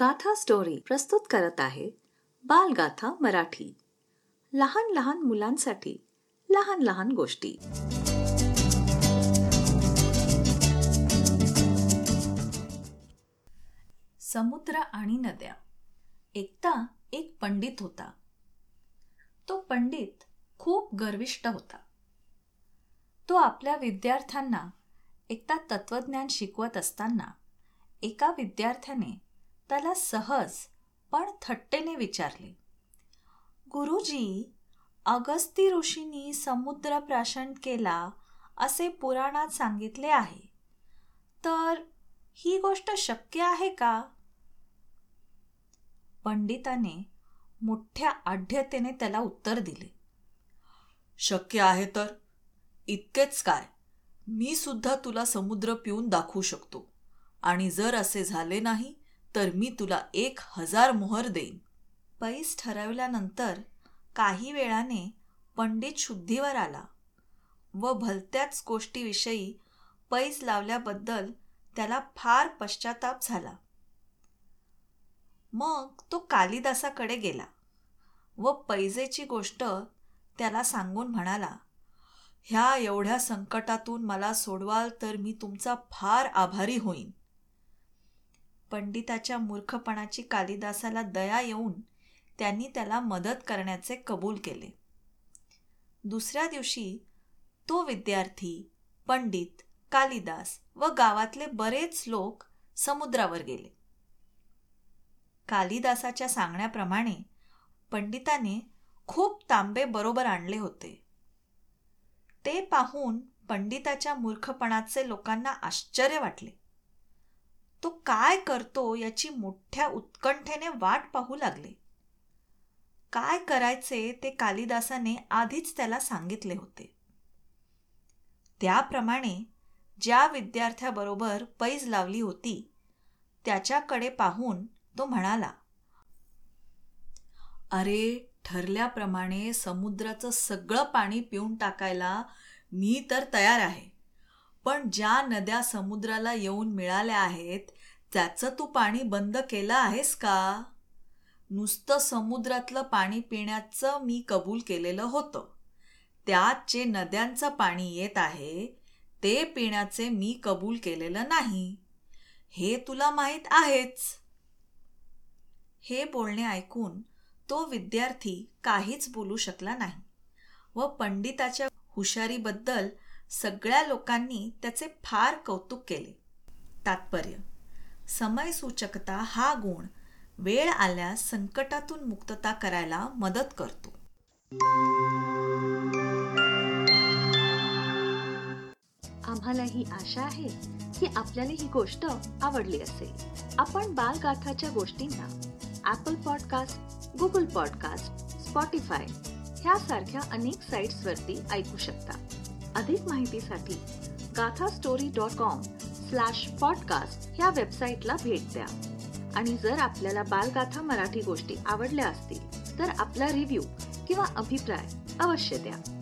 गाथा स्टोरी प्रस्तुत करत आहे बालगाथा मराठी. लहान लहान मुलांसाठी लहान लहान गोष्टी. समुद्र आणि नद्या. एकदा एक पंडित होता. तो पंडित खूप गर्विष्ट होता. तो आपल्या विद्यार्थ्यांना एकदा तत्वज्ञान शिकवत असताना एका विद्यार्थ्याने त्याला सहज पण थट्टेने विचारले गुरुजी अगस्ती ऋषींनी समुद्र प्राशन केला असे पुराणात सांगितले आहे. तर ही गोष्ट शक्य आहे का? पंडिताने मोठ्या आढ्यतेने त्याला उत्तर दिले शक्य आहे तर. इतकेच काय. मी सुद्धा तुला समुद्र पिऊन दाखवू शकतो. आणि जर असे झाले नाही तर मी तुला एक हजार मोहर देईन. पैस ठरवल्यानंतर काही वेळाने पंडित शुद्धीवर आला व भलत्याच गोष्टीविषयी पैस लावल्याबद्दल त्याला फार पश्चाताप झाला. मग तो कालिदासाकडे गेला व पैजेची गोष्ट त्याला सांगून म्हणाला ह्या एवढ्या संकटातून मला सोडवाल तर मी तुमचा फार आभारी होईन. पंडिताच्या मूर्खपणाची कालिदासाला दया येऊन त्यांनी त्याला मदत करण्याचे कबूल केले. दुसऱ्या दिवशी तो विद्यार्थी पंडित कालिदास व गावातले बरेच लोक समुद्रावर गेले. कालिदासाच्या सांगण्याप्रमाणे पंडिताने खूप तांबे बरोबर आणले होते. ते पाहून पंडिताच्या मूर्खपणाचे लोकांना आश्चर्य वाटले. तो काय करतो याची मोठ्या उत्कंठेने वाट पाहू लागले. काय करायचे ते कालिदासाने आधीच त्याला सांगितले होते. त्याप्रमाणे ज्या विद्यार्थ्याबरोबर पैज लावली होती त्याच्याकडे पाहून तो म्हणाला अरे ठरल्याप्रमाणे समुद्राचं सगळं पाणी पिऊन टाकायला मी तर तयार आहे. पण ज्या नद्या समुद्राला येऊन मिळाल्या आहेत त्याचं तू पाणी बंद केलं आहेस का? नुसतं समुद्रातलं पाणी पिण्याचं मी कबूल केलेलं होतं. त्यात जे नद्यांचं पाणी येत आहे ते पिण्याचे मी कबूल केलेलं नाही. हे तुला माहीत आहेच. हे बोलणे ऐकून तो विद्यार्थी काहीच बोलू शकला नाही व पंडिताच्या हुशारीबद्दल सगळ्या लोकांनी त्याचे फार कौतुक केले. तात्पर्य समयसूचकता हा गुण वेळ आल्यास संकटातून मुक्तता करायला मदत करतो. आम्हाला ही आशा आहे की आपल्याला ही गोष्ट आवडली असेल. आपण बालगाथाच्या गोष्टींना Apple podcast Google podcast Spotify ह्यासारख्या अनेक साईट्सवरती ऐकू शकता. अधिक माहितीसाठी Gatha story dot com slash podcast ह्या वेबसाईटला भेट द्या. आणि जर आपल्याला बालगाथा मराठी गोष्टी आवडल्या असतील तर आपला रिव्ह्यू किंवा अभिप्राय अवश्य द्या.